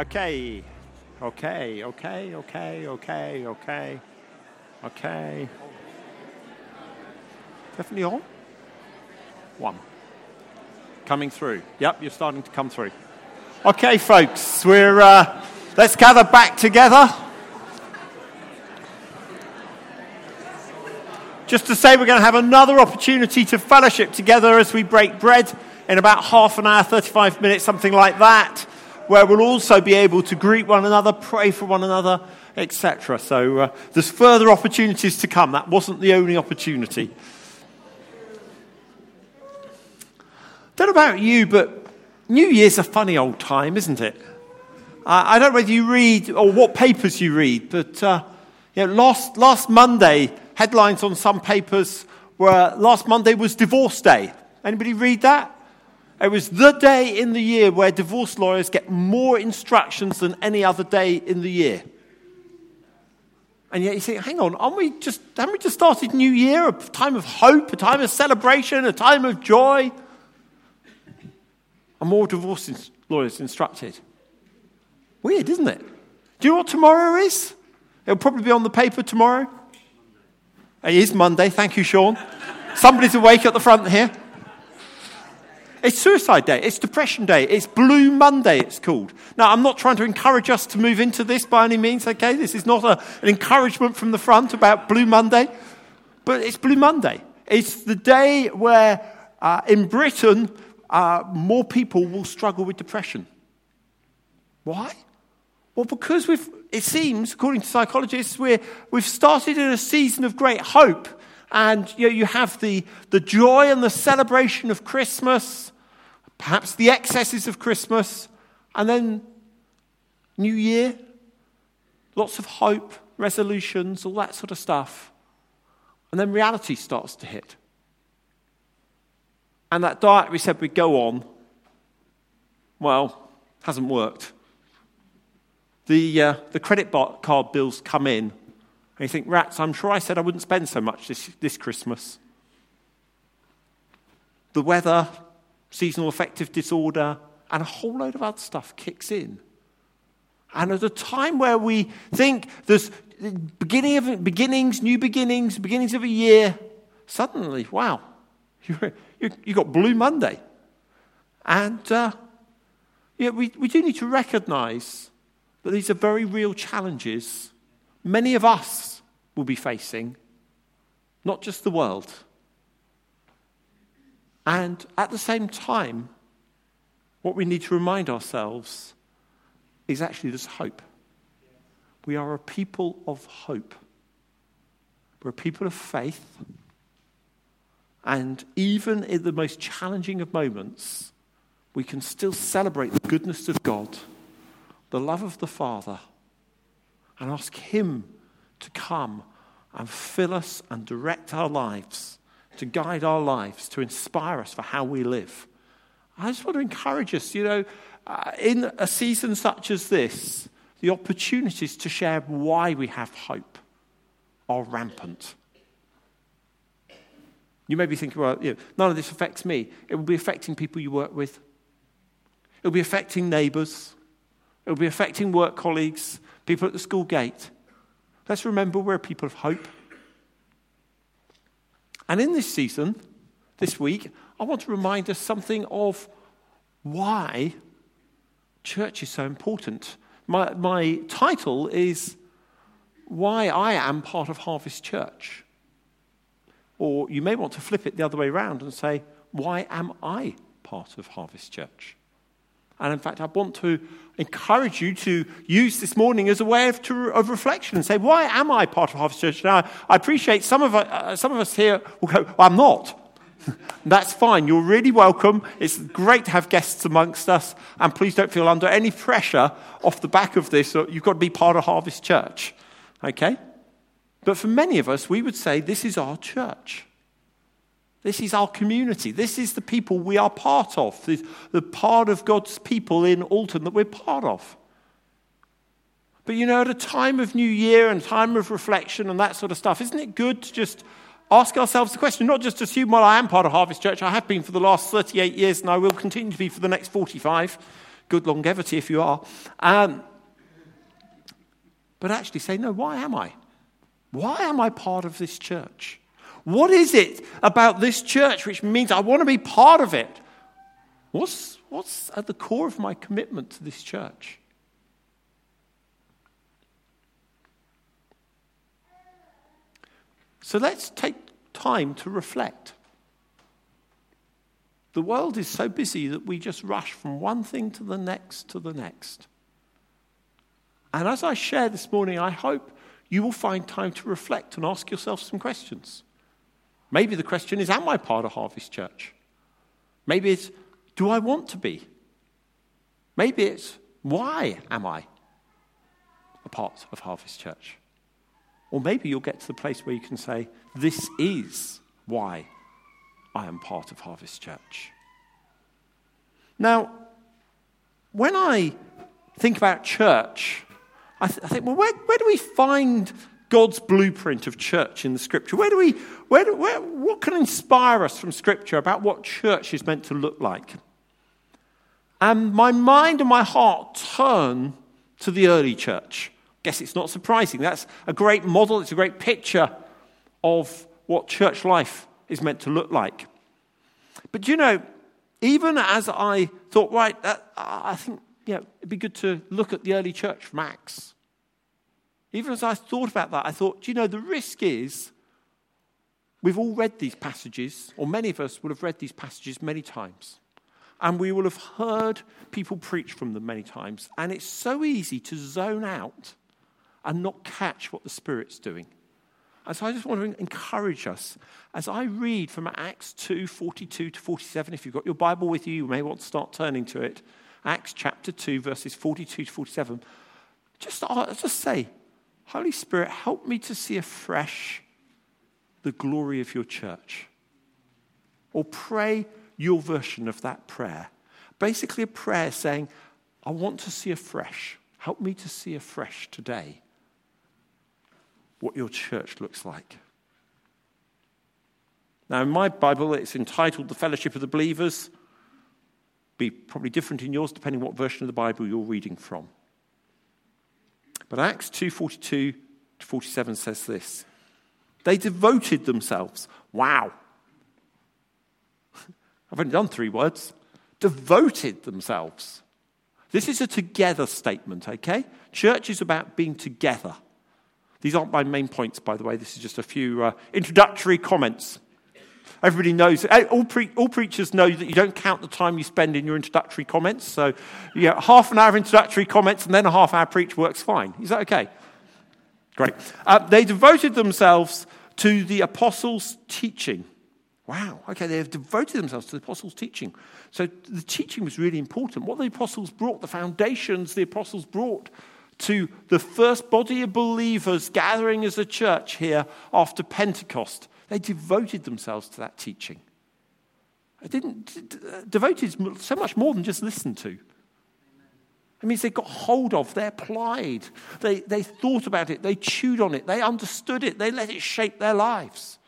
Okay, okay, okay, okay, okay, okay, okay. Definitely on? One. Coming through. Yep, you're starting to come through. Okay, folks, we're, uh, let's gather back together. Just to say, we're going to have another opportunity to fellowship together as we break bread in about half an hour, 35 minutes, something like that, where we'll also be able to greet one another, pray for one another, etc. So uh, there's further opportunities to come. That wasn't the only opportunity. Don't know about you, but New Year's a funny old time, isn't it? I don't know whether you read or what papers you read, but uh, you know, last, last Monday, headlines on some papers were last Monday was divorce day. Anybody read that? It was the day in the year where divorce lawyers get more instructions than any other day in the year. And yet you think, hang on, aren't we just, haven't we just started New Year? A time of hope, a time of celebration, a time of joy? And more divorce lawyers instructed. Weird, isn't it? Do you know what tomorrow is? It'll probably be on the paper tomorrow. It is Monday. Thank you, Sean. Somebody's awake at the front here. It's Suicide Day. It's Depression Day. It's Blue Monday, it's called. Now, I'm not trying to encourage us to move into this by any means, okay? This is not a, an encouragement from the front about Blue Monday, but it's Blue Monday. It's the day where uh, in Britain, uh, more people will struggle with depression. Why? Well, because we've, it seems, according to psychologists, we're, we've started in a season of great hope. And you, know, you have the, the joy and the celebration of Christmas, perhaps the excesses of Christmas, and then New Year, lots of hope, resolutions, all that sort of stuff. And then reality starts to hit. And that diet we said we'd go on, well, hasn't worked the, uh, the credit card bills come in, and you think, rats, I'm sure I said I wouldn't spend so much this, this Christmas. The weather, seasonal affective disorder, and a whole load of other stuff kicks in. And at a time where we think there's beginning of, beginnings, new beginnings, beginnings of a year, suddenly, wow, you, you, got Blue Monday. And uh, yeah, we, we do need to recognize that these are very real challenges many of us will be facing, not just the world. And at the same time, what we need to remind ourselves is actually there's hope. We are a people of hope. We're a people of faith. And even in the most challenging of moments, we can still celebrate the goodness of God the love of the Father and ask Him to come and fill us and direct our lives, to guide our lives, to inspire us for how we live. I just want to encourage us, you know, uh, in a season such as this, the opportunities to share why we have hope are rampant. You may be thinking, well, you know, none of this affects me. It will be affecting people you work with, it will be affecting neighbors, it will be affecting work colleagues, people at the school gate. Let's remember we're people of hope. And in this season, this week, I want to remind us something of why church is so important. My, my title is Why I Am Part of Harvest Church. Or you may want to flip it the other way around and say, Why am I part of Harvest Church? And in fact, I want to encourage you to use this morning as a way of, to, of reflection and say, why am I part of Harvest Church? Now, I appreciate some of, uh, some of us here will go, well, I'm not. That's fine. You're really welcome. It's great to have guests amongst us. And please don't feel under any pressure off the back of this. You've got to be part of Harvest Church. Okay? But for many of us, we would say this is our church. This is our community. This is the people we are part of, the, part of God's people in Alton that we're part of. But you know, at a time of New Year and time of reflection and that sort of stuff, isn't it good to just ask ourselves the question, not just assume, well, I am part of Harvest Church, I have been for the last 38 years and I will continue to be for the next 45. good longevity if you are. Um, but actually say, no, why am I? Why am I part of this church? What is it about this church which means I want to be part of it? What's, what's at the core of my commitment to this church? So let's take time to reflect. The world is so busy that we just rush from one thing to the next to the next. And as I share this morning, I hope you will find time to reflect and ask yourself some questions. Maybe the question is Am I part of Harvest Church? Maybe it's Do I want to be? Maybe it's Why am I a part of Harvest Church? Or maybe you'll get to the place where you can say, This is why I am part of Harvest Church. Now, when I think about church, I, th- I think, well, where, where do we find God's blueprint of church in the scripture? Where do we, where, do, where what can inspire us from scripture about what church is meant to look like? And my mind and my heart turn to the early church. Guess it's not surprising. That's a great model, it's a great picture of what church life is meant to look like. But you know, even as I thought, right, that, I think know, it'd be good to look at the early church from Acts. Even as I thought about that, I thought, do you know, the risk is we've all read these passages, or many of us would have read these passages many times. And we will have heard people preach from them many times. And it's so easy to zone out and not catch what the Spirit's doing. And so I just want to encourage us as I read from Acts 2 42 to 47. If you've got your Bible with you, you may want to start turning to it. Acts chapter 2, verses 42 to 47. Just, just say, Holy Spirit, help me to see afresh the glory of your church. Or pray your version of that prayer. Basically, a prayer saying, I want to see afresh. Help me to see afresh today what your church looks like. Now, in my Bible, it's entitled The Fellowship of the Believers. Be probably different in yours depending what version of the Bible you're reading from. But Acts 2:42 to 47 says this. They devoted themselves. Wow. I've only done three words. Devoted themselves. This is a together statement, okay? Church is about being together. These aren't my main points, by the way. This is just a few uh, introductory comments. Everybody knows, eh, all, pre- all preachers know that you don't count the time you spend in your introductory comments. So, yeah, half an hour of introductory comments and then a half hour preach works fine. Is that okay? Great. Uh, they devoted themselves to the apostles' teaching. Wow, okay, they have devoted themselves to the apostles' teaching. So the teaching was really important. What the apostles brought, the foundations the apostles brought to the first body of believers gathering as a church here after Pentecost. They devoted themselves to that teaching. They didn't devoted so much more than just listen to. It means they got hold of, they applied, they, they thought about it, they chewed on it, they understood it, they let it shape their lives.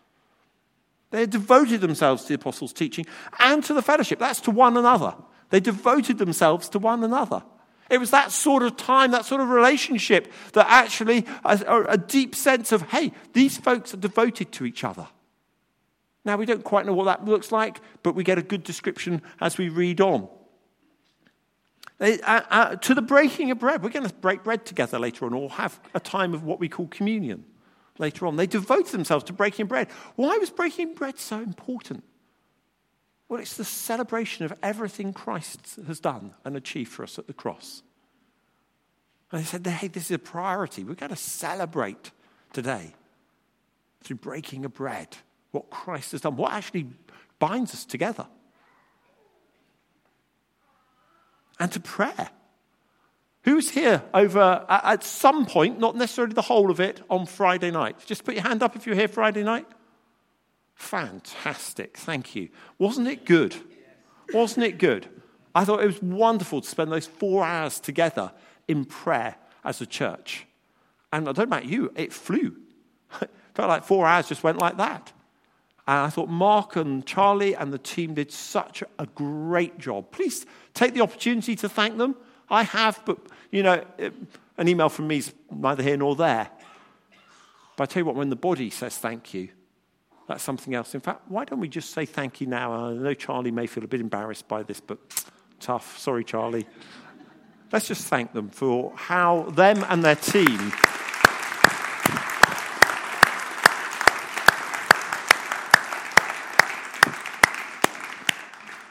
They devoted themselves to the apostles' teaching and to the fellowship. That's to one another. They devoted themselves to one another. It was that sort of time, that sort of relationship that actually a, a deep sense of, hey, these folks are devoted to each other. Now, we don't quite know what that looks like, but we get a good description as we read on. Uh, uh, to the breaking of bread, we're going to break bread together later on, or have a time of what we call communion later on. They devoted themselves to breaking bread. Why was breaking bread so important? Well, it's the celebration of everything Christ has done and achieved for us at the cross. And they said, hey, this is a priority. We've got to celebrate today through breaking of bread what Christ has done, what actually binds us together. And to prayer. Who's here over at some point, not necessarily the whole of it, on Friday night? Just put your hand up if you're here Friday night. Fantastic. Thank you. Wasn't it good? Wasn't it good? I thought it was wonderful to spend those four hours together in prayer as a church. And I don't know about you, it flew. It felt like four hours just went like that. And I thought Mark and Charlie and the team did such a great job. Please take the opportunity to thank them. I have, but, you know, an email from me is neither here nor there. But I tell you what, when the body says thank you, that's something else. In fact, why don't we just say thank you now? I know Charlie may feel a bit embarrassed by this, but tough. Sorry, Charlie. Let's just thank them for how them and their team.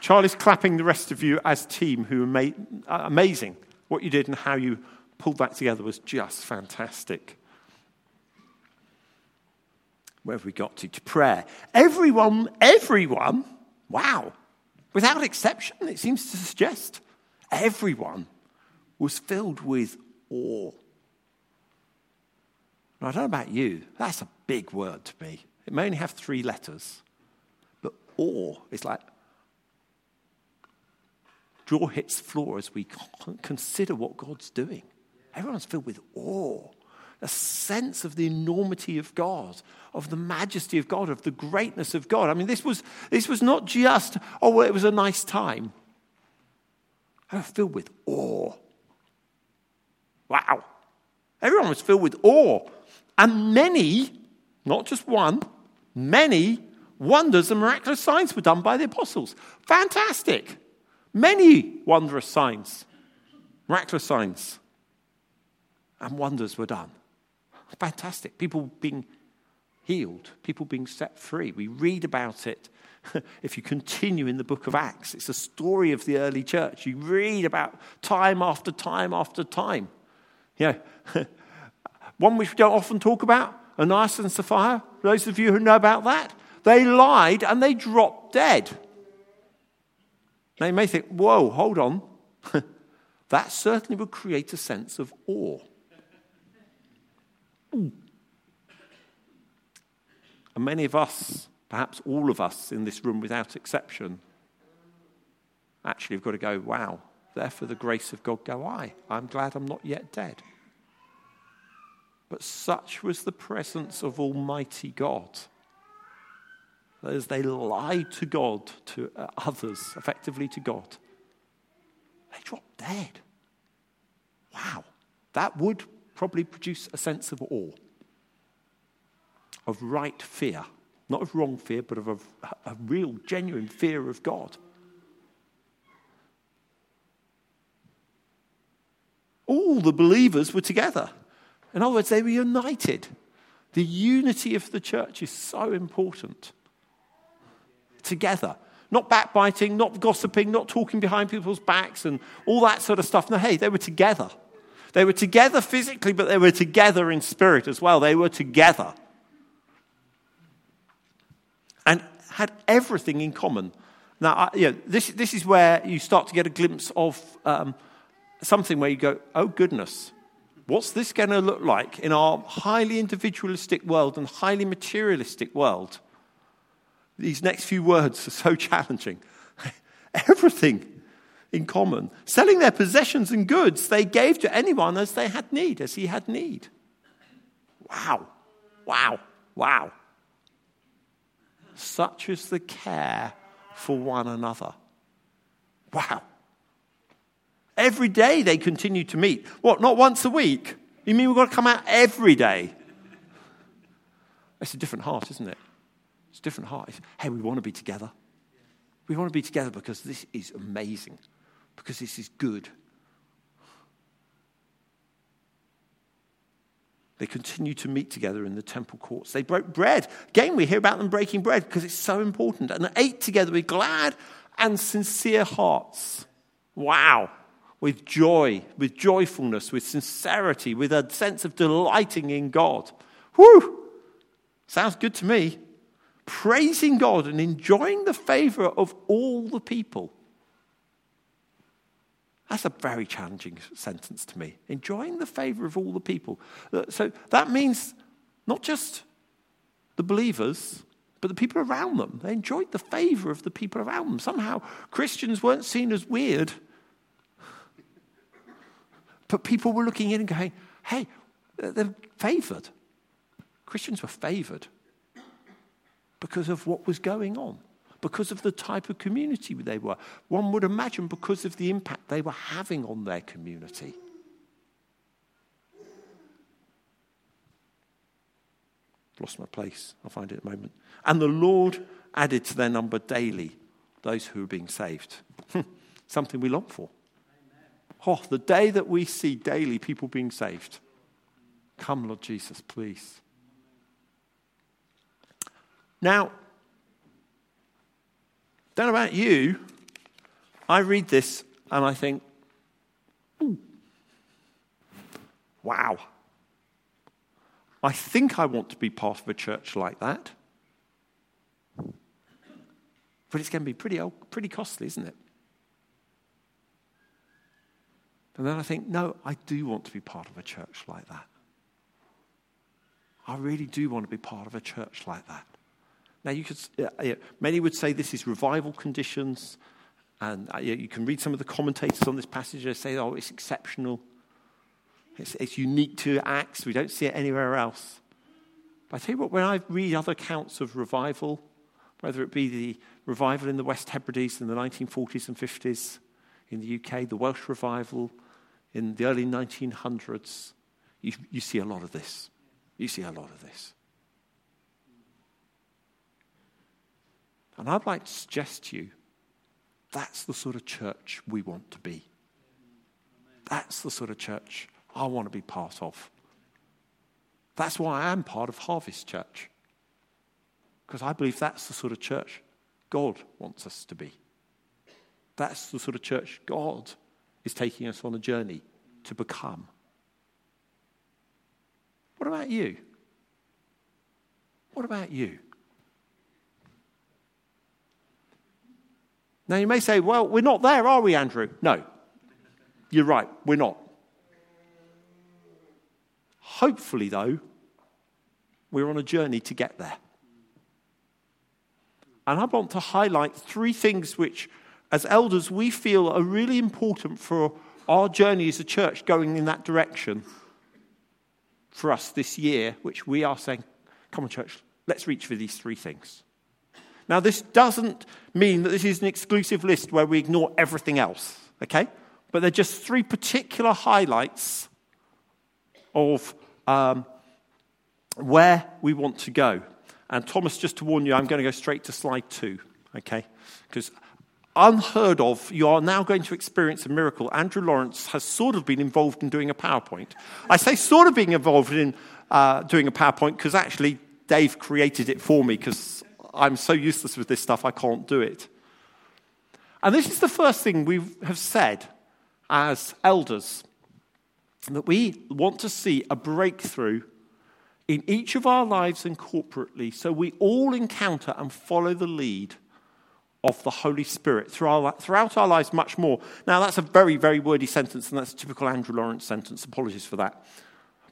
Charlie's clapping the rest of you as team who uh, amazing. What you did and how you pulled that together was just fantastic. Where have we got to? To prayer. Everyone, everyone, wow, without exception, it seems to suggest, everyone was filled with awe. Now, I don't know about you, that's a big word to me. It may only have three letters, but awe is like jaw hits floor as we consider what God's doing. Everyone's filled with awe, a sense of the enormity of God, of the majesty of God, of the greatness of God. I mean, this was, this was not just, oh, well, it was a nice time. I was filled with awe. Wow. Everyone was filled with awe. And many, not just one, many wonders and miraculous signs were done by the apostles. Fantastic. Many wondrous signs, miraculous signs, and wonders were done. Fantastic. People being healed, people being set free. We read about it if you continue in the book of Acts. It's a story of the early church. You read about time after time after time. You know, one which we don't often talk about, Ananias and Sapphira. Those of you who know about that, they lied and they dropped dead. Now you may think, whoa, hold on. that certainly would create a sense of awe. And many of us, perhaps all of us in this room without exception, actually have got to go, wow, therefore the grace of God go I. I'm glad I'm not yet dead. But such was the presence of Almighty God as they lied to God, to uh, others, effectively to God, they dropped dead. Wow. That would probably produce a sense of awe, of right fear. Not of wrong fear, but of a, a real, genuine fear of God. All the believers were together. In other words, they were united. The unity of the church is so important together. Not backbiting, not gossiping, not talking behind people's backs and all that sort of stuff. No, hey, they were together. They were together physically, but they were together in spirit as well. They were together. And had everything in common. Now, you know, this, this is where you start to get a glimpse of um, something where you go, oh, goodness, what's this going to look like in our highly individualistic world and highly materialistic world? These next few words are so challenging. Everything in common. Selling their possessions and goods, they gave to anyone as they had need, as he had need. Wow, wow, wow. Such is the care for one another. Wow. Every day they continue to meet. What, not once a week? You mean we've got to come out every day? It's a different heart, isn't it? It's a different heart. It's, hey, we want to be together. We want to be together because this is amazing, because this is good. They continue to meet together in the temple courts. They broke bread. Again, we hear about them breaking bread because it's so important. And they ate together with glad and sincere hearts. Wow. With joy, with joyfulness, with sincerity, with a sense of delighting in God. Whew! Sounds good to me praising God and enjoying the favor of all the people. That's a very challenging sentence to me. Enjoying the favor of all the people. Uh, so that means not just the believers, but the people around them. They enjoyed the favor of the people around them. Somehow, Christians weren't seen as weird, but people were looking in and going, hey, they're favored. Christians were favored. because of what was going on, because of the type of community they were. One would imagine because of the impact they were having on their community. Lost my place. I'll find it in a moment. And the Lord added to their number daily those who were being saved. Hmm. Something we long for. Oh, the day that we see daily people being saved. Come, Lord Jesus, please. Now, don't know about you, I read this and I think, hmm, wow. I think I want to be part of a church like that. But it's going to be pretty, old, pretty costly, isn't it? And then I think, no, I do want to be part of a church like that. I really do want to be part of a church like that. Now, you could, uh, many would say this is revival conditions, and uh, you can read some of the commentators on this passage. They say, oh, it's exceptional. It's, it's unique to Acts. We don't see it anywhere else. But I tell you what, when I read other accounts of revival, whether it be the revival in the West Hebrides in the 1940s and 50s in the UK, the Welsh revival in the early 1900s, you, you see a lot of this. You see a lot of this. And I'd like to suggest to you that's the sort of church we want to be. That's the sort of church I want to be part of. That's why I am part of Harvest Church. Because I believe that's the sort of church God wants us to be. That's the sort of church God is taking us on a journey to become. What about you? What about you? Now, you may say, well, we're not there, are we, Andrew? No. You're right, we're not. Hopefully, though, we're on a journey to get there. And I want to highlight three things which, as elders, we feel are really important for our journey as a church going in that direction for us this year, which we are saying, come on, church, let's reach for these three things. Now, this doesn't mean that this is an exclusive list where we ignore everything else, okay? But they're just three particular highlights of um, where we want to go. And Thomas, just to warn you, I'm going to go straight to slide two, okay? Because unheard of, you are now going to experience a miracle. Andrew Lawrence has sort of been involved in doing a PowerPoint. I say sort of being involved in uh, doing a PowerPoint because actually Dave created it for me because I'm so useless with this stuff, I can't do it. And this is the first thing we have said as elders that we want to see a breakthrough in each of our lives and corporately so we all encounter and follow the lead of the Holy Spirit throughout our lives much more. Now, that's a very, very wordy sentence, and that's a typical Andrew Lawrence sentence. Apologies for that.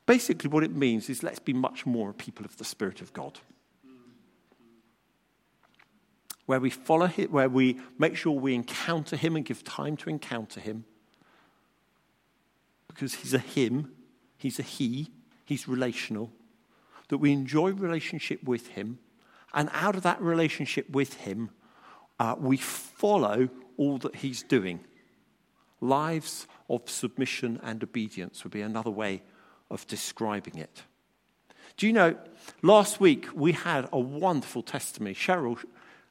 Basically, what it means is let's be much more people of the Spirit of God. Where we follow Him, where we make sure we encounter Him and give time to encounter Him because he's a him, he's a he, he's relational, that we enjoy relationship with him, and out of that relationship with him, uh, we follow all that he's doing. Lives of submission and obedience would be another way of describing it. Do you know, last week we had a wonderful testimony. Cheryl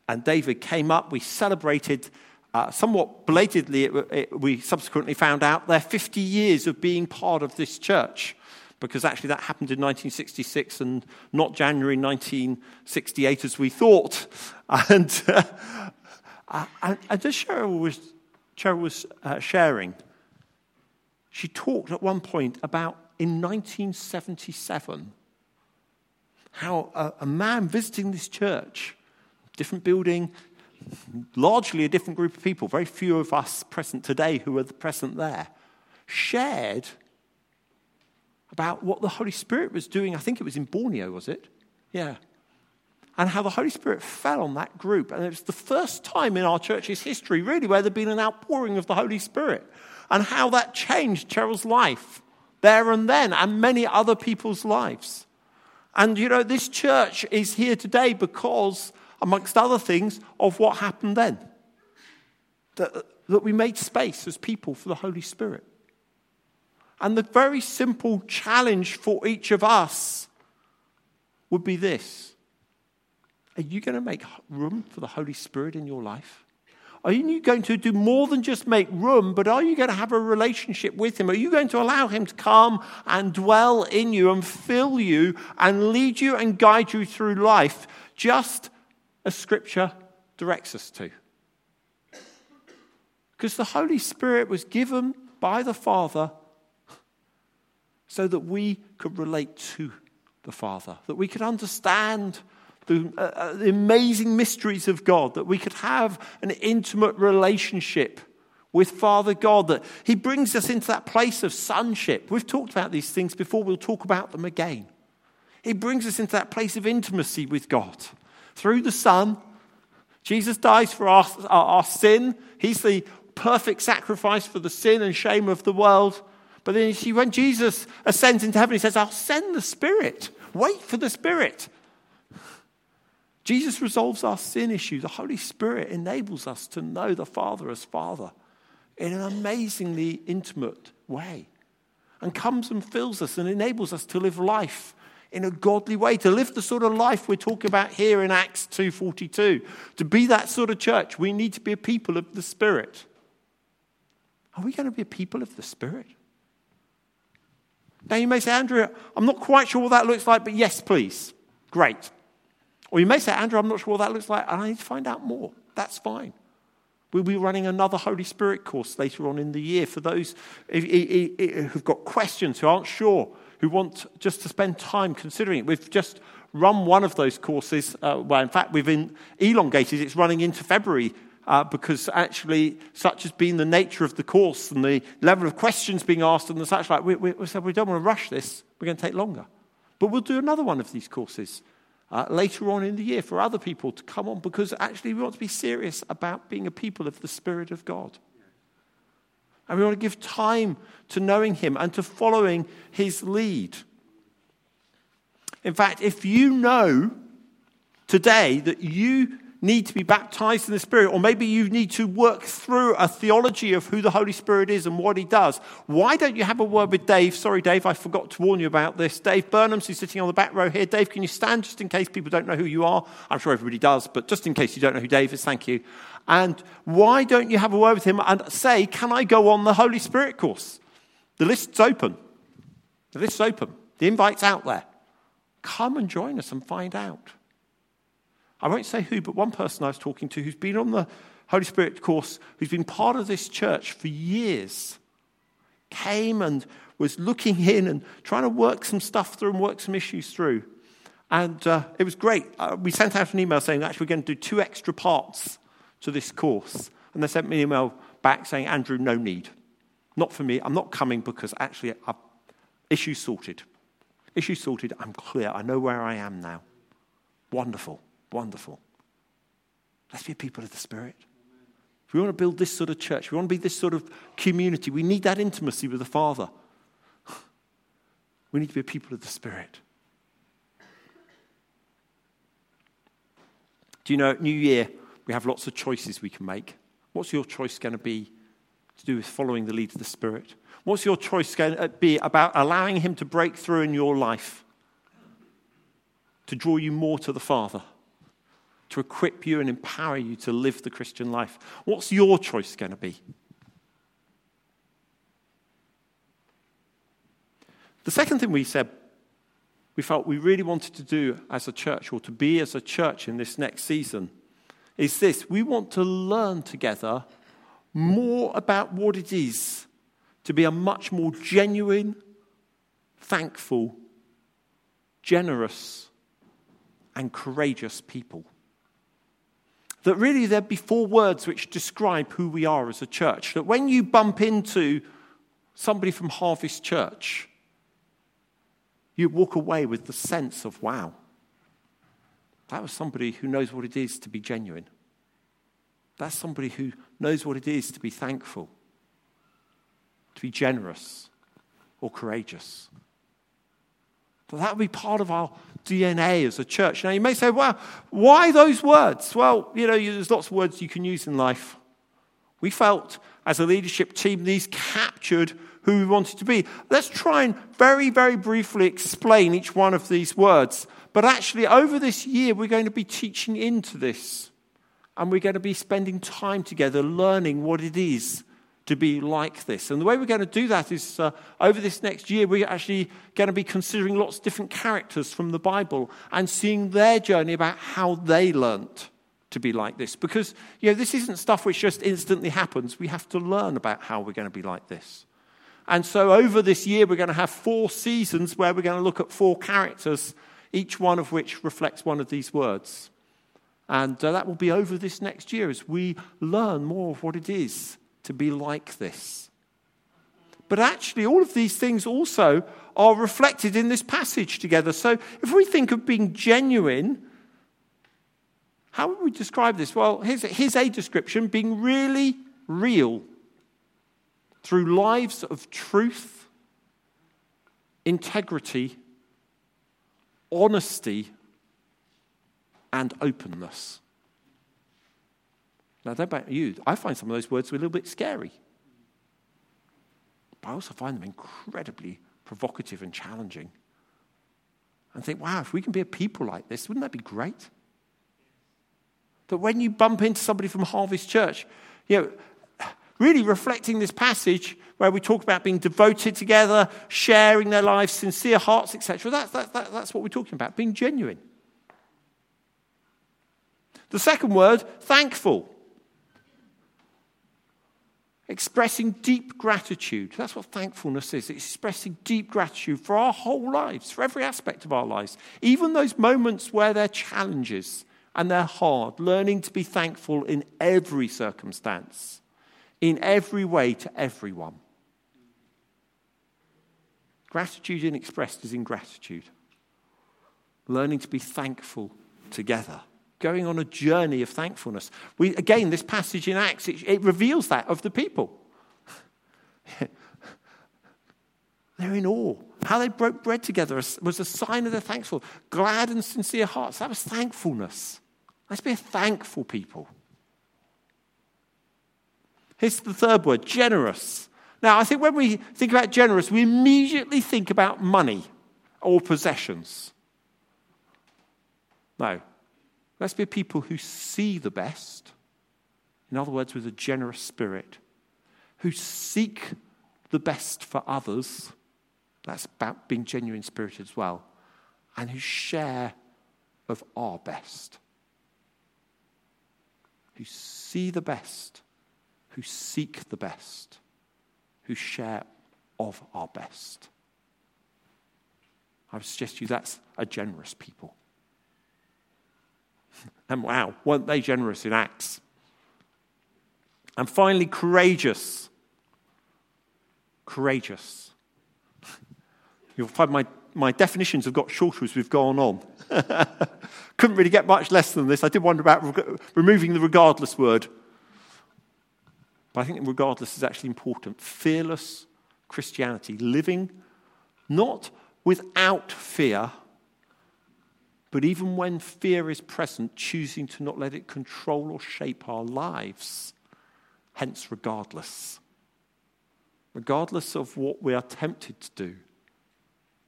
and David came up, we celebrated uh, somewhat belatedly, it, it, we subsequently found out they're 50 years of being part of this church, because actually that happened in 1966 and not January 1968 as we thought. And, uh, and, and as Cheryl was, Cheryl was uh, sharing, she talked at one point about in 1977 how a, a man visiting this church, different building, largely a different group of people, very few of us present today who are present there, shared about what the Holy Spirit was doing. I think it was in Borneo, was it? Yeah. And how the Holy Spirit fell on that group. And it was the first time in our church's history, really, where there'd been an outpouring of the Holy Spirit. And how that changed Cheryl's life there and then, and many other people's lives. And you know, this church is here today because, amongst other things, of what happened then. That, that we made space as people for the Holy Spirit. And the very simple challenge for each of us would be this Are you going to make room for the Holy Spirit in your life? Are you going to do more than just make room, but are you going to have a relationship with Him? Are you going to allow Him to come and dwell in you and fill you and lead you and guide you through life, just as Scripture directs us to? Because the Holy Spirit was given by the Father so that we could relate to the Father, that we could understand the, uh, uh, the amazing mysteries of God, that we could have an intimate relationship with Father God, that He brings us into that place of sonship. We've talked about these things before, we'll talk about them again. He brings us into that place of intimacy with God through the Son. Jesus dies for our, our, our sin, He's the perfect sacrifice for the sin and shame of the world. But then you see, when Jesus ascends into heaven, He says, I'll send the Spirit. Wait for the Spirit. Jesus resolves our sin issue. The Holy Spirit enables us to know the Father as Father in an amazingly intimate way and comes and fills us and enables us to live life in a godly way to live the sort of life we're talking about here in acts 2.42 to be that sort of church we need to be a people of the spirit. Are we going to be a people of the spirit? Now you may say andrew i'm not quite sure what that looks like but yes please. Great. Or you may say, Andrew, I'm not sure what that looks like, and I need to find out more. That's fine. We'll be running another Holy Spirit course later on in the year for those who've got questions, who aren't sure, who want just to spend time considering it. We've just run one of those courses. Uh, well, in fact, we've been elongated. It's running into February uh, because actually, such has been the nature of the course and the level of questions being asked and the such like. We, we, we said we don't want to rush this. We're going to take longer, but we'll do another one of these courses uh, later on in the year for other people to come on because actually we want to be serious about being a people of the Spirit of God. And we want to give time to knowing Him and to following His lead. In fact, if you know today that you need to be baptized in the Spirit, or maybe you need to work through a theology of who the Holy Spirit is and what He does, why don't you have a word with Dave? Sorry, Dave, I forgot to warn you about this. Dave Burnhams, who's sitting on the back row here. Dave, can you stand just in case people don't know who you are? I'm sure everybody does, but just in case you don't know who Dave is, thank you. And why don't you have a word with him and say, Can I go on the Holy Spirit course? The list's open. The list's open. The invite's out there. Come and join us and find out. I won't say who, but one person I was talking to who's been on the Holy Spirit course, who's been part of this church for years, came and was looking in and trying to work some stuff through and work some issues through. And uh, it was great. Uh, we sent out an email saying, actually, we're going to do two extra parts to this course. And they sent me an email back saying, Andrew, no need. Not for me. I'm not coming because actually, I've, issue sorted. Issue sorted. I'm clear. I know where I am now. Wonderful. Wonderful. Let's be people of the Spirit. If we want to build this sort of church, we want to be this sort of community, we need that intimacy with the Father. We need to be people of the Spirit. Do you know, New Year, we have lots of choices we can make. What's your choice going to be to do with following the lead of the Spirit? What's your choice going to uh, be about allowing Him to break through in your life, to draw you more to the Father? to equip you and empower you to live the Christian life. What's your choice going to be? The second thing we said, we felt we really wanted to do as a church, or to be as a church in this next season, is this we want to learn together more about what it is to be a much more genuine, thankful, generous, and courageous people that really there'd be four words which describe who we are as a church. That when you bump into somebody from Harvest Church, you walk away with the sense of, wow, that was somebody who knows what it is to be genuine. That's somebody who knows what it is to be thankful, to be generous or courageous. That that would be part of our DNA as a church. Now, you may say, well, why those words? Well, you know, there's lots of words you can use in life. We felt as a leadership team, these captured who we wanted to be. Let's try and very, very briefly explain each one of these words. But actually, over this year, we're going to be teaching into this. And we're going to be spending time together learning what it is to be like this. And the way we're going to do that is uh, over this next year, we're actually going to be considering lots of different characters from the Bible and seeing their journey about how they learnt to be like this. Because, you know, this isn't stuff which just instantly happens. We have to learn about how we're going to be like this. And so over this year, we're going to have four seasons where we're going to look at four characters, each one of which reflects one of these words. And uh, that will be over this next year as we learn more of what it is to be like this. But actually, all of these things also are reflected in this passage together. So if we think of being genuine, how would we describe this? Well, here's, here's a description being really real through lives of truth, integrity, honesty, and openness. Now, I don't know about you, I find some of those words a little bit scary. But I also find them incredibly provocative and challenging. And think, wow, if we can be a people like this, wouldn't that be great? That when you bump into somebody from Harvest Church, you know, really reflecting this passage where we talk about being devoted together, sharing their lives, sincere hearts, etc. That, that, that, that's what we're talking about, being genuine. The second word, thankful. Expressing deep gratitude. That's what thankfulness is. It's expressing deep gratitude for our whole lives, for every aspect of our lives, even those moments where they're challenges and they're hard, learning to be thankful in every circumstance in every way to everyone. Gratitude in expressed is ingratitude. Learning to be thankful together. Going on a journey of thankfulness. We, again, this passage in Acts, it, it reveals that of the people. They're in awe. How they broke bread together was a sign of their thankful, glad and sincere hearts. That was thankfulness. Let's be a thankful people. Here's the third word generous. Now, I think when we think about generous, we immediately think about money or possessions. No. Let's be people who see the best. In other words, with a generous spirit, who seek the best for others. That's about being genuine spirited as well. And who share of our best. Who see the best who seek the best, who share of our best. I would suggest to you that's a generous people. and wow, weren't they generous in Acts? And finally, courageous. Courageous. You'll find my, my definitions have got shorter as we've gone on. Couldn't really get much less than this. I did wonder about removing the regardless word. But I think regardless is actually important. Fearless Christianity, living not without fear, but even when fear is present, choosing to not let it control or shape our lives. Hence, regardless. Regardless of what we are tempted to do,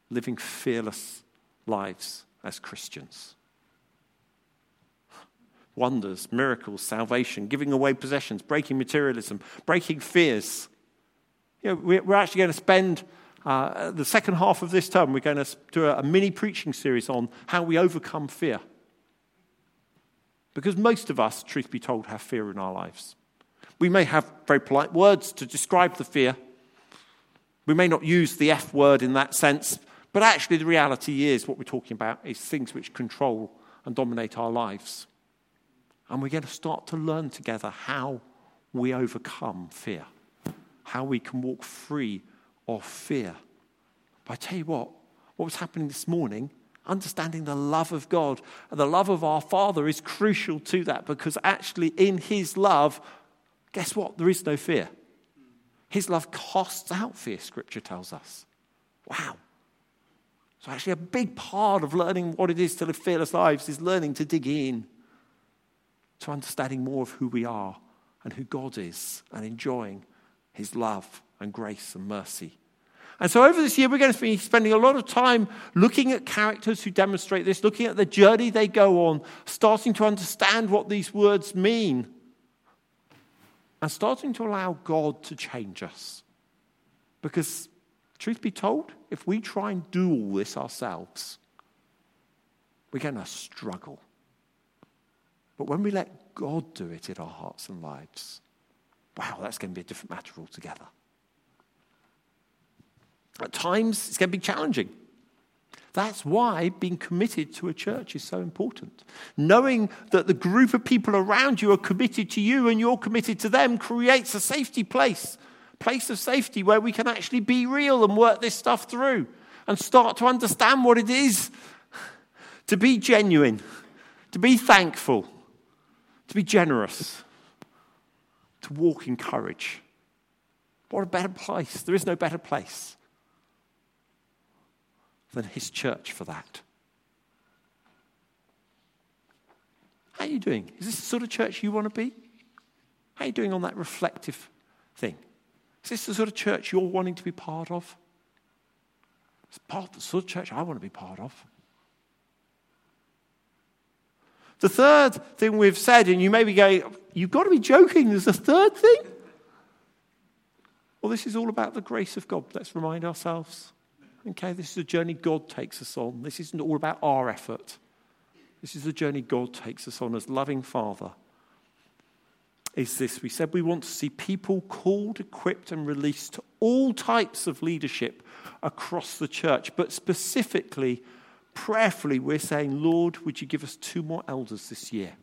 living fearless lives as Christians wonders, miracles, salvation, giving away possessions, breaking materialism, breaking fears. You know, we're actually going to spend uh, the second half of this term, we're going to do a, a mini preaching series on how we overcome fear. Because most of us, truth be told, have fear in our lives. We may have very polite words to describe the fear. We may not use the F word in that sense, but actually, the reality is what we're talking about is things which control and dominate our lives. And we're going to start to learn together how we overcome fear, how we can walk free of fear. But I tell you what, what was happening this morning, understanding the love of God and the love of our Father is crucial to that because actually, in His love, guess what? There is no fear. His love casts out fear, Scripture tells us. Wow. So, actually, a big part of learning what it is to live fearless lives is learning to dig in to understanding more of who we are and who God is and enjoying his love and grace and mercy. And so, over this year, we're going to be spending a lot of time looking at characters who demonstrate this, looking at the journey they go on, starting to understand what these words mean, and starting to allow God to change us. Because, truth be told, if we try and do all this ourselves, we're going to struggle. But when we let God do it in our hearts and lives, wow, that's going to be a different matter altogether. At times, it's going to be challenging. That's why being committed to a church is so important. Knowing that the group of people around you are committed to you and you're committed to them creates a safety place place of safety where we can actually be real and work this stuff through and start to understand what it is to be genuine, to be thankful, to be generous, to walk in courage. What a better place. There is no better place than His church for that. How are you doing? Is this the sort of church you want to be? How are you doing on that reflective thing? Is this the sort of church you're wanting to be part of? It's part of the sort of church I want to be part of. The third thing we've said, and you may be going, you've got to be joking, there's a third thing? Well, this is all about the grace of God. Let's remind ourselves. Okay, this is a journey God takes us on. This isn't all about our effort. This is the journey God takes us on as loving Father is this. We said we want to see people called, equipped, and released to all types of leadership across the church. But specifically, prayerfully, we're saying, Lord, would you give us two more elders this year?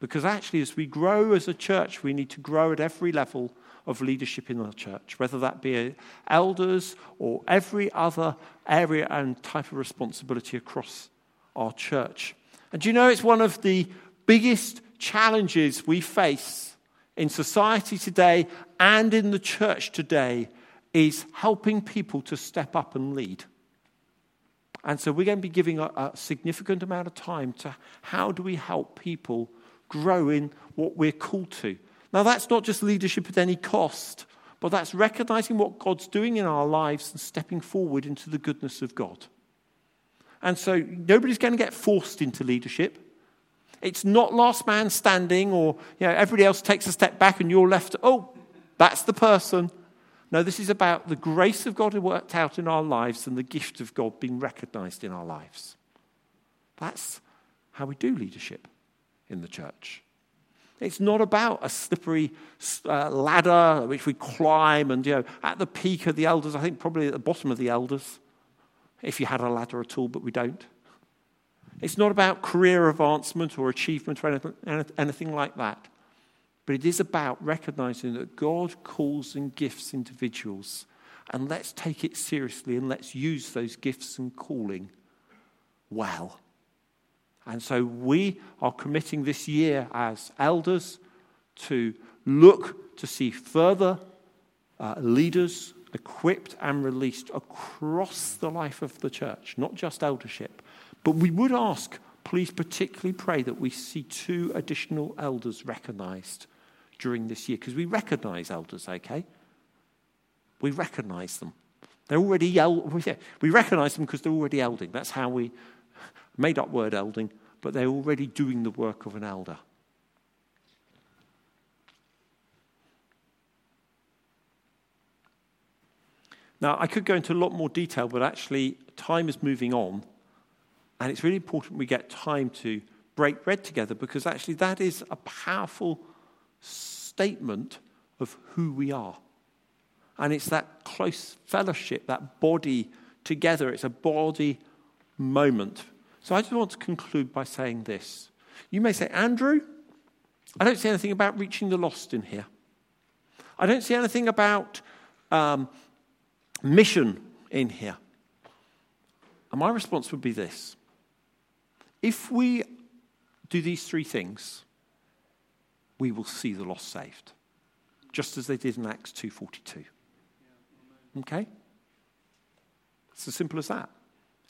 Because actually, as we grow as a church, we need to grow at every level of leadership in our church, whether that be uh, elders or every other area and type of responsibility across our church. And you know it's one of the biggest challenges we face in society today and in the church today is helping people to step up and lead. And so we're going to be giving a, a, significant amount of time to how do we help people grow in what we're called to. Now, that's not just leadership at any cost, but that's recognizing what God's doing in our lives and stepping forward into the goodness of God. And so nobody's going to get forced into leadership. It's not last man standing or you know, everybody else takes a step back and you're left, oh, that's the person. No, this is about the grace of God worked out in our lives and the gift of God being recognized in our lives. That's how we do leadership in the church. It's not about a slippery uh, ladder which we climb and, you know, at the peak of the elders, I think probably at the bottom of the elders, if you had a ladder at all, but we don't. It's not about career advancement or achievement or anything, anything like that. But it is about recognizing that God calls and gifts individuals. And let's take it seriously and let's use those gifts and calling well. And so we are committing this year as elders to look to see further uh, leaders equipped and released across the life of the church, not just eldership, but we would ask, please particularly pray that we see two additional elders recognized during this year, because we recognize elders, okay? We recognize them. They're already, el- we recognize them because they're already elding. That's how we made up word elding, but they're already doing the work of an elder. Now, I could go into a lot more detail, but actually, time is moving on. And it's really important we get time to break bread together because actually that is a powerful statement of who we are. And it's that close fellowship, that body together. It's a body moment. So I just want to conclude by saying this. You may say, Andrew, I don't see anything about reaching the lost in here. I don't see anything about um, mission in here. And my response would be this if we do these three things, we will see the lost saved, just as they did in Acts 2:42. Okay? It's as simple as that.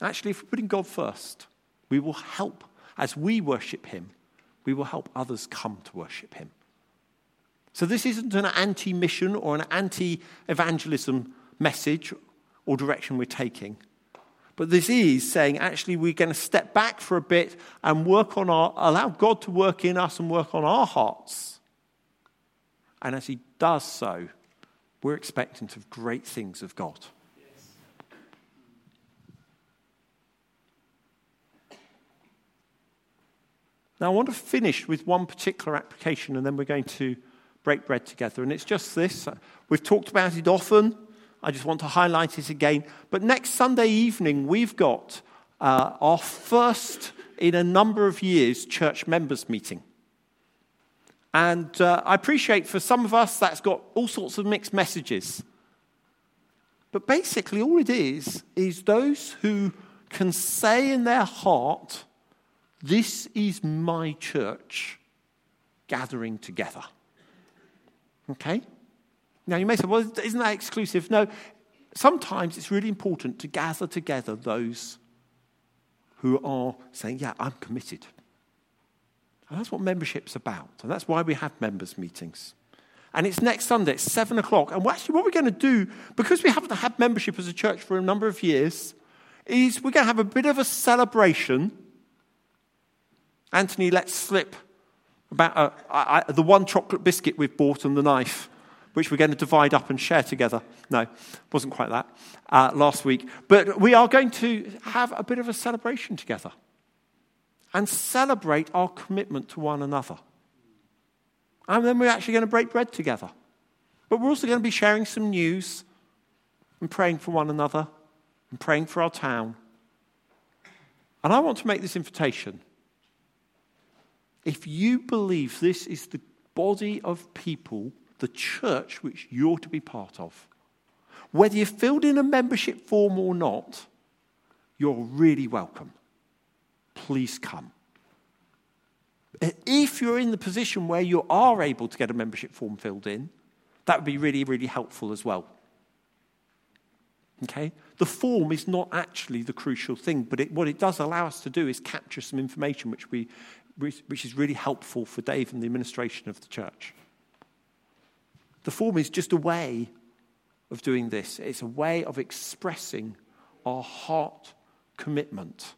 Actually, if we're putting God first, we will help as we worship Him, we will help others come to worship Him. So, this isn't an anti mission or an anti evangelism message or direction we're taking. But this is saying actually we're going to step back for a bit and work on our, allow God to work in us and work on our hearts. And as He does so, we're expectant of great things of God. Now, I want to finish with one particular application, and then we're going to break bread together. And it's just this. We've talked about it often. I just want to highlight it again. But next Sunday evening, we've got uh, our first in a number of years church members meeting. And uh, I appreciate for some of us that's got all sorts of mixed messages. But basically, all it is, is those who can say in their heart, This is my church gathering together. Okay? Now, you may say, well, isn't that exclusive? No. Sometimes it's really important to gather together those who are saying, yeah, I'm committed. And that's what membership's about. And that's why we have members' meetings. And it's next Sunday, it's 7 o'clock. And actually, what we're going to do, because we haven't had membership as a church for a number of years, is we're going to have a bit of a celebration. Anthony let slip about uh, I, I, the one chocolate biscuit we've bought and the knife, which we're going to divide up and share together. No, wasn't quite that uh, last week. But we are going to have a bit of a celebration together and celebrate our commitment to one another. And then we're actually going to break bread together. But we're also going to be sharing some news and praying for one another and praying for our town. And I want to make this invitation if you believe this is the body of people, the church which you're to be part of, whether you filled in a membership form or not, you're really welcome. Please come. If you're in the position where you are able to get a membership form filled in, that would be really, really helpful as well. Okay? The form is not actually the crucial thing, but it, what it does allow us to do is capture some information which we which is really helpful for Dave and the administration of the church. The form is just a way of doing this, it's a way of expressing our heart commitment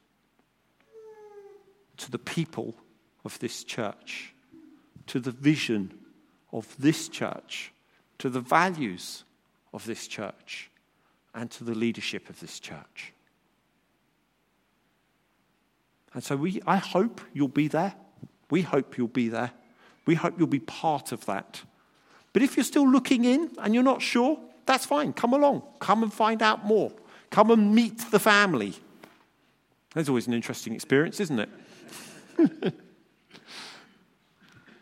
to the people of this church, to the vision of this church, to the values of this church, and to the leadership of this church. And so we, I hope you'll be there. We hope you'll be there. We hope you'll be part of that. But if you're still looking in and you're not sure, that's fine. Come along. Come and find out more. Come and meet the family. That's always an interesting experience, isn't it?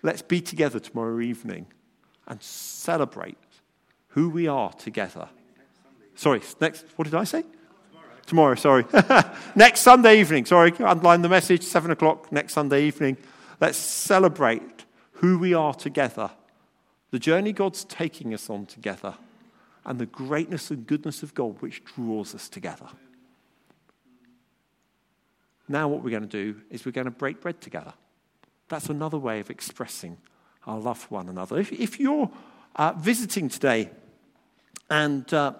Let's be together tomorrow evening and celebrate who we are together. Sorry, next, what did I say? Tomorrow, sorry. next Sunday evening, sorry, underline the message, 7 o'clock next Sunday evening. Let's celebrate who we are together, the journey God's taking us on together, and the greatness and goodness of God which draws us together. Now, what we're going to do is we're going to break bread together. That's another way of expressing our love for one another. If, if you're uh, visiting today and uh,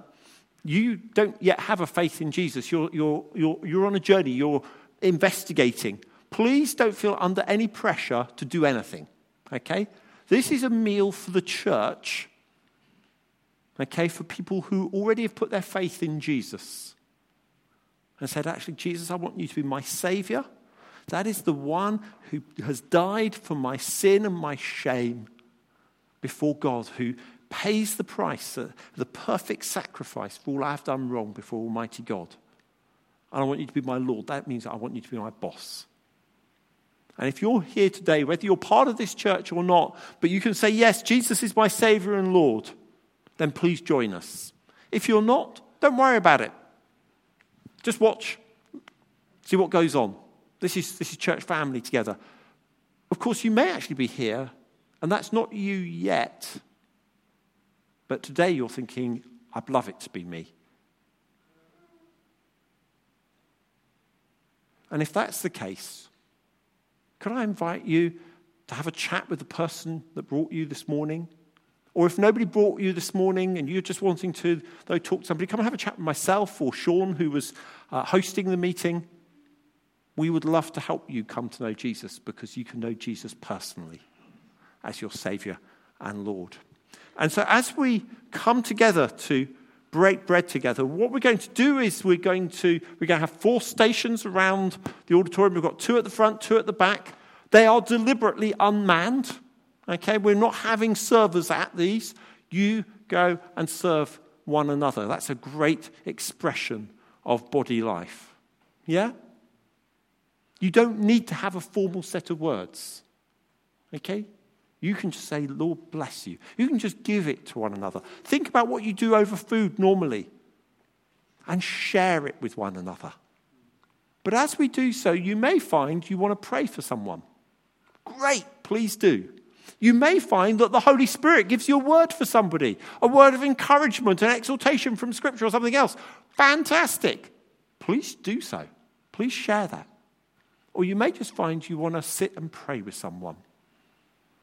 you don't yet have a faith in Jesus, you're, you're, you're, you're on a journey, you're investigating, please don't feel under any pressure to do anything. Okay? This is a meal for the church, okay, for people who already have put their faith in Jesus and said, actually, Jesus, I want you to be my Savior. That is the one who has died for my sin and my shame before God, who pays the price, uh, the perfect sacrifice for all I've done wrong before Almighty God. And I want you to be my Lord. That means I want you to be my boss. And if you're here today, whether you're part of this church or not, but you can say, Yes, Jesus is my Savior and Lord, then please join us. If you're not, don't worry about it. Just watch, see what goes on. This is, this is church family together. Of course, you may actually be here, and that's not you yet. But today you're thinking, I'd love it to be me. And if that's the case, could I invite you to have a chat with the person that brought you this morning? Or if nobody brought you this morning and you're just wanting to though, talk to somebody, come and have a chat with myself or Sean, who was uh, hosting the meeting. We would love to help you come to know Jesus because you can know Jesus personally as your Savior and Lord. And so, as we come together to break bread together, what we're going to do is we're going to we're going to have four stations around the auditorium. We've got two at the front, two at the back. They are deliberately unmanned. Okay, we're not having servers at these. You go and serve one another. That's a great expression of body life. Yeah? You don't need to have a formal set of words. Okay? You can just say, Lord bless you. You can just give it to one another. Think about what you do over food normally and share it with one another. But as we do so, you may find you want to pray for someone. Great, please do. You may find that the Holy Spirit gives you a word for somebody, a word of encouragement, an exhortation from Scripture, or something else. Fantastic. Please do so. Please share that. Or you may just find you want to sit and pray with someone.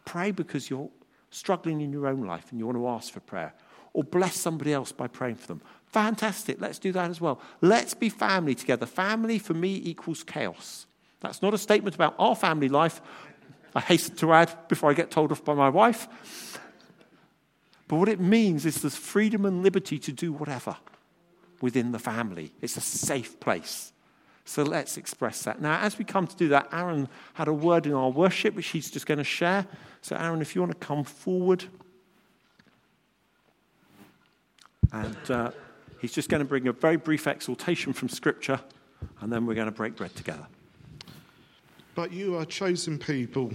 Pray because you're struggling in your own life and you want to ask for prayer. Or bless somebody else by praying for them. Fantastic. Let's do that as well. Let's be family together. Family for me equals chaos. That's not a statement about our family life. I hasten to add before I get told off by my wife. But what it means is there's freedom and liberty to do whatever within the family. It's a safe place. So let's express that. Now, as we come to do that, Aaron had a word in our worship, which he's just going to share. So, Aaron, if you want to come forward. And uh, he's just going to bring a very brief exhortation from Scripture, and then we're going to break bread together. But you are chosen people,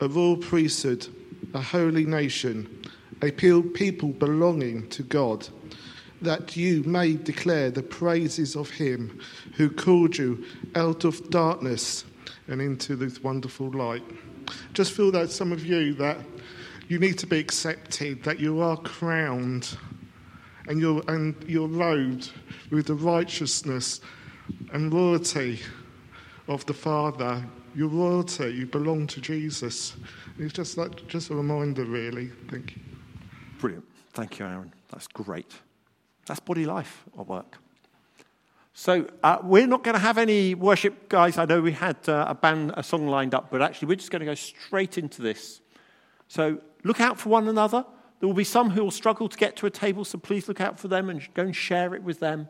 a royal priesthood, a holy nation, a people belonging to God that you may declare the praises of him who called you out of darkness and into this wonderful light. Just feel that some of you that you need to be accepted, that you are crowned and you're, and you're robed with the righteousness and royalty of the Father. Your royalty, you belong to Jesus. It's just like just a reminder, really. Thank you. Brilliant. Thank you, Aaron. That's great. That's body life at work. So uh, we're not going to have any worship, guys. I know we had uh, a band, a song lined up, but actually we're just going to go straight into this. So look out for one another. There will be some who will struggle to get to a table, so please look out for them and go and share it with them.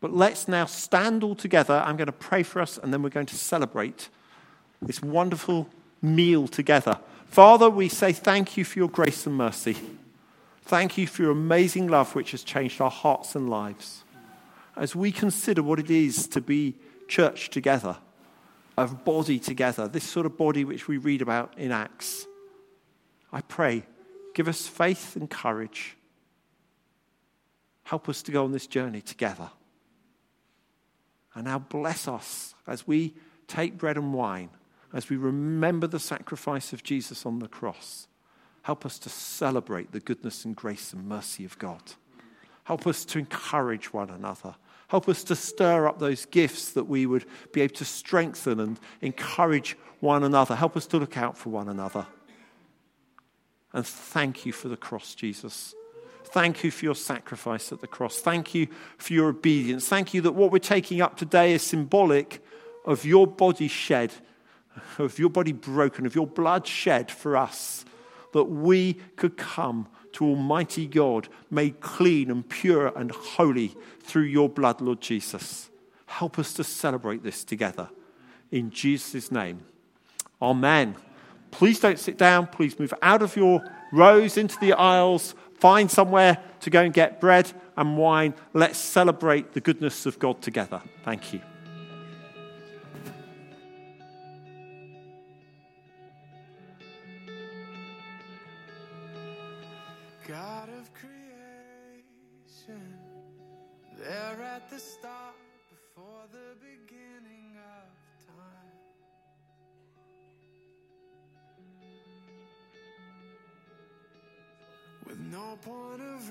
But let's now stand all together. I'm going to pray for us, and then we're going to celebrate this wonderful meal together. Father, we say thank you for your grace and mercy. Thank you for your amazing love, which has changed our hearts and lives. As we consider what it is to be church together, a body together, this sort of body which we read about in Acts, I pray, give us faith and courage. Help us to go on this journey together. And now bless us as we take bread and wine, as we remember the sacrifice of Jesus on the cross. Help us to celebrate the goodness and grace and mercy of God. Help us to encourage one another. Help us to stir up those gifts that we would be able to strengthen and encourage one another. Help us to look out for one another. And thank you for the cross, Jesus. Thank you for your sacrifice at the cross. Thank you for your obedience. Thank you that what we're taking up today is symbolic of your body shed, of your body broken, of your blood shed for us that we could come to Almighty God, made clean and pure and holy through your blood, Lord Jesus. Help us to celebrate this together. In Jesus' name. Amen. Please don't sit down. Please move out of your rows into the aisles. Find somewhere to go and get bread and wine. Let's celebrate the goodness of God together. Thank you. no point of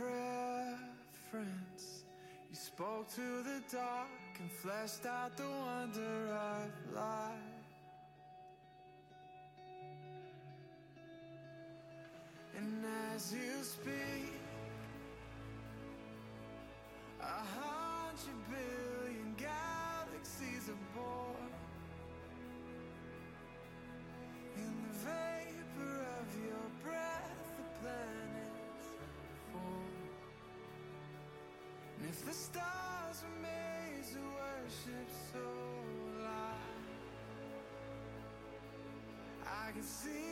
reference. You spoke to the dark and fleshed out the wonder of life. can see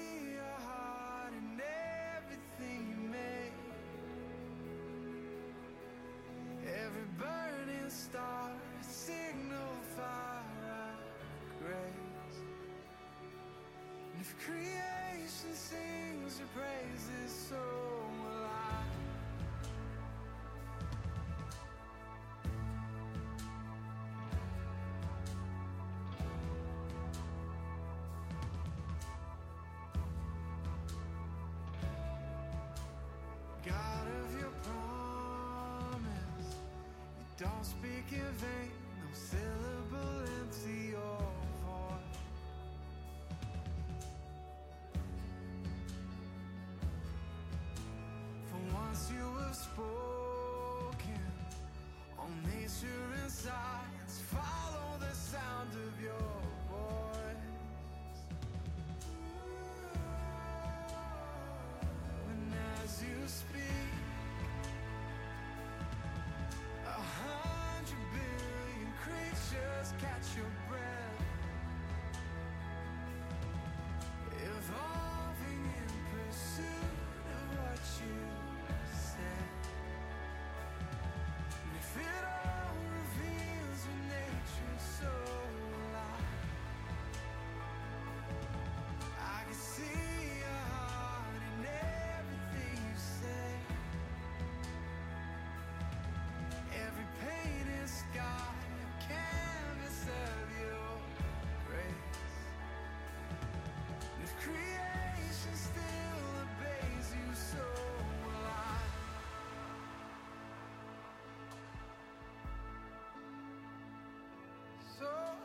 all speak in vain, no syllable empty or so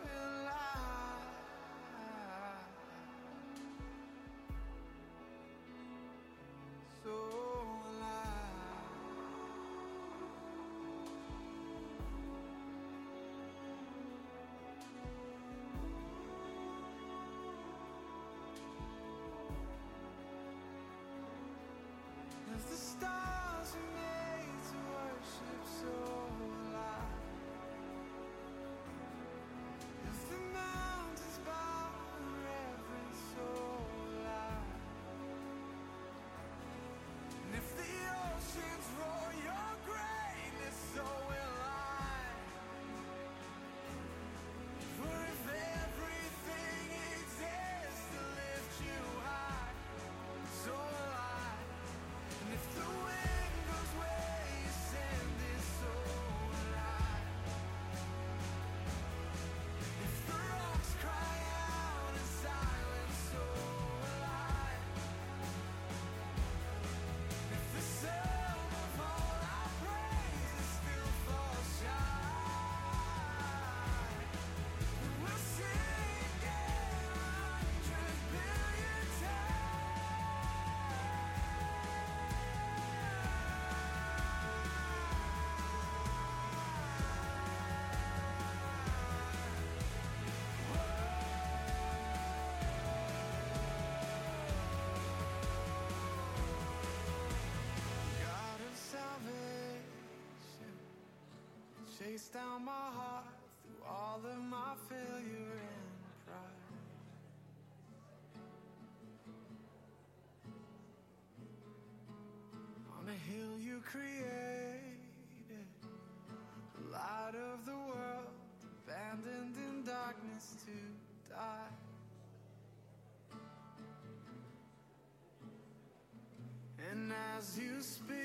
chase down my heart through all of my failure and pride. On a hill you created, the light of the world, abandoned in darkness to die. And as you speak,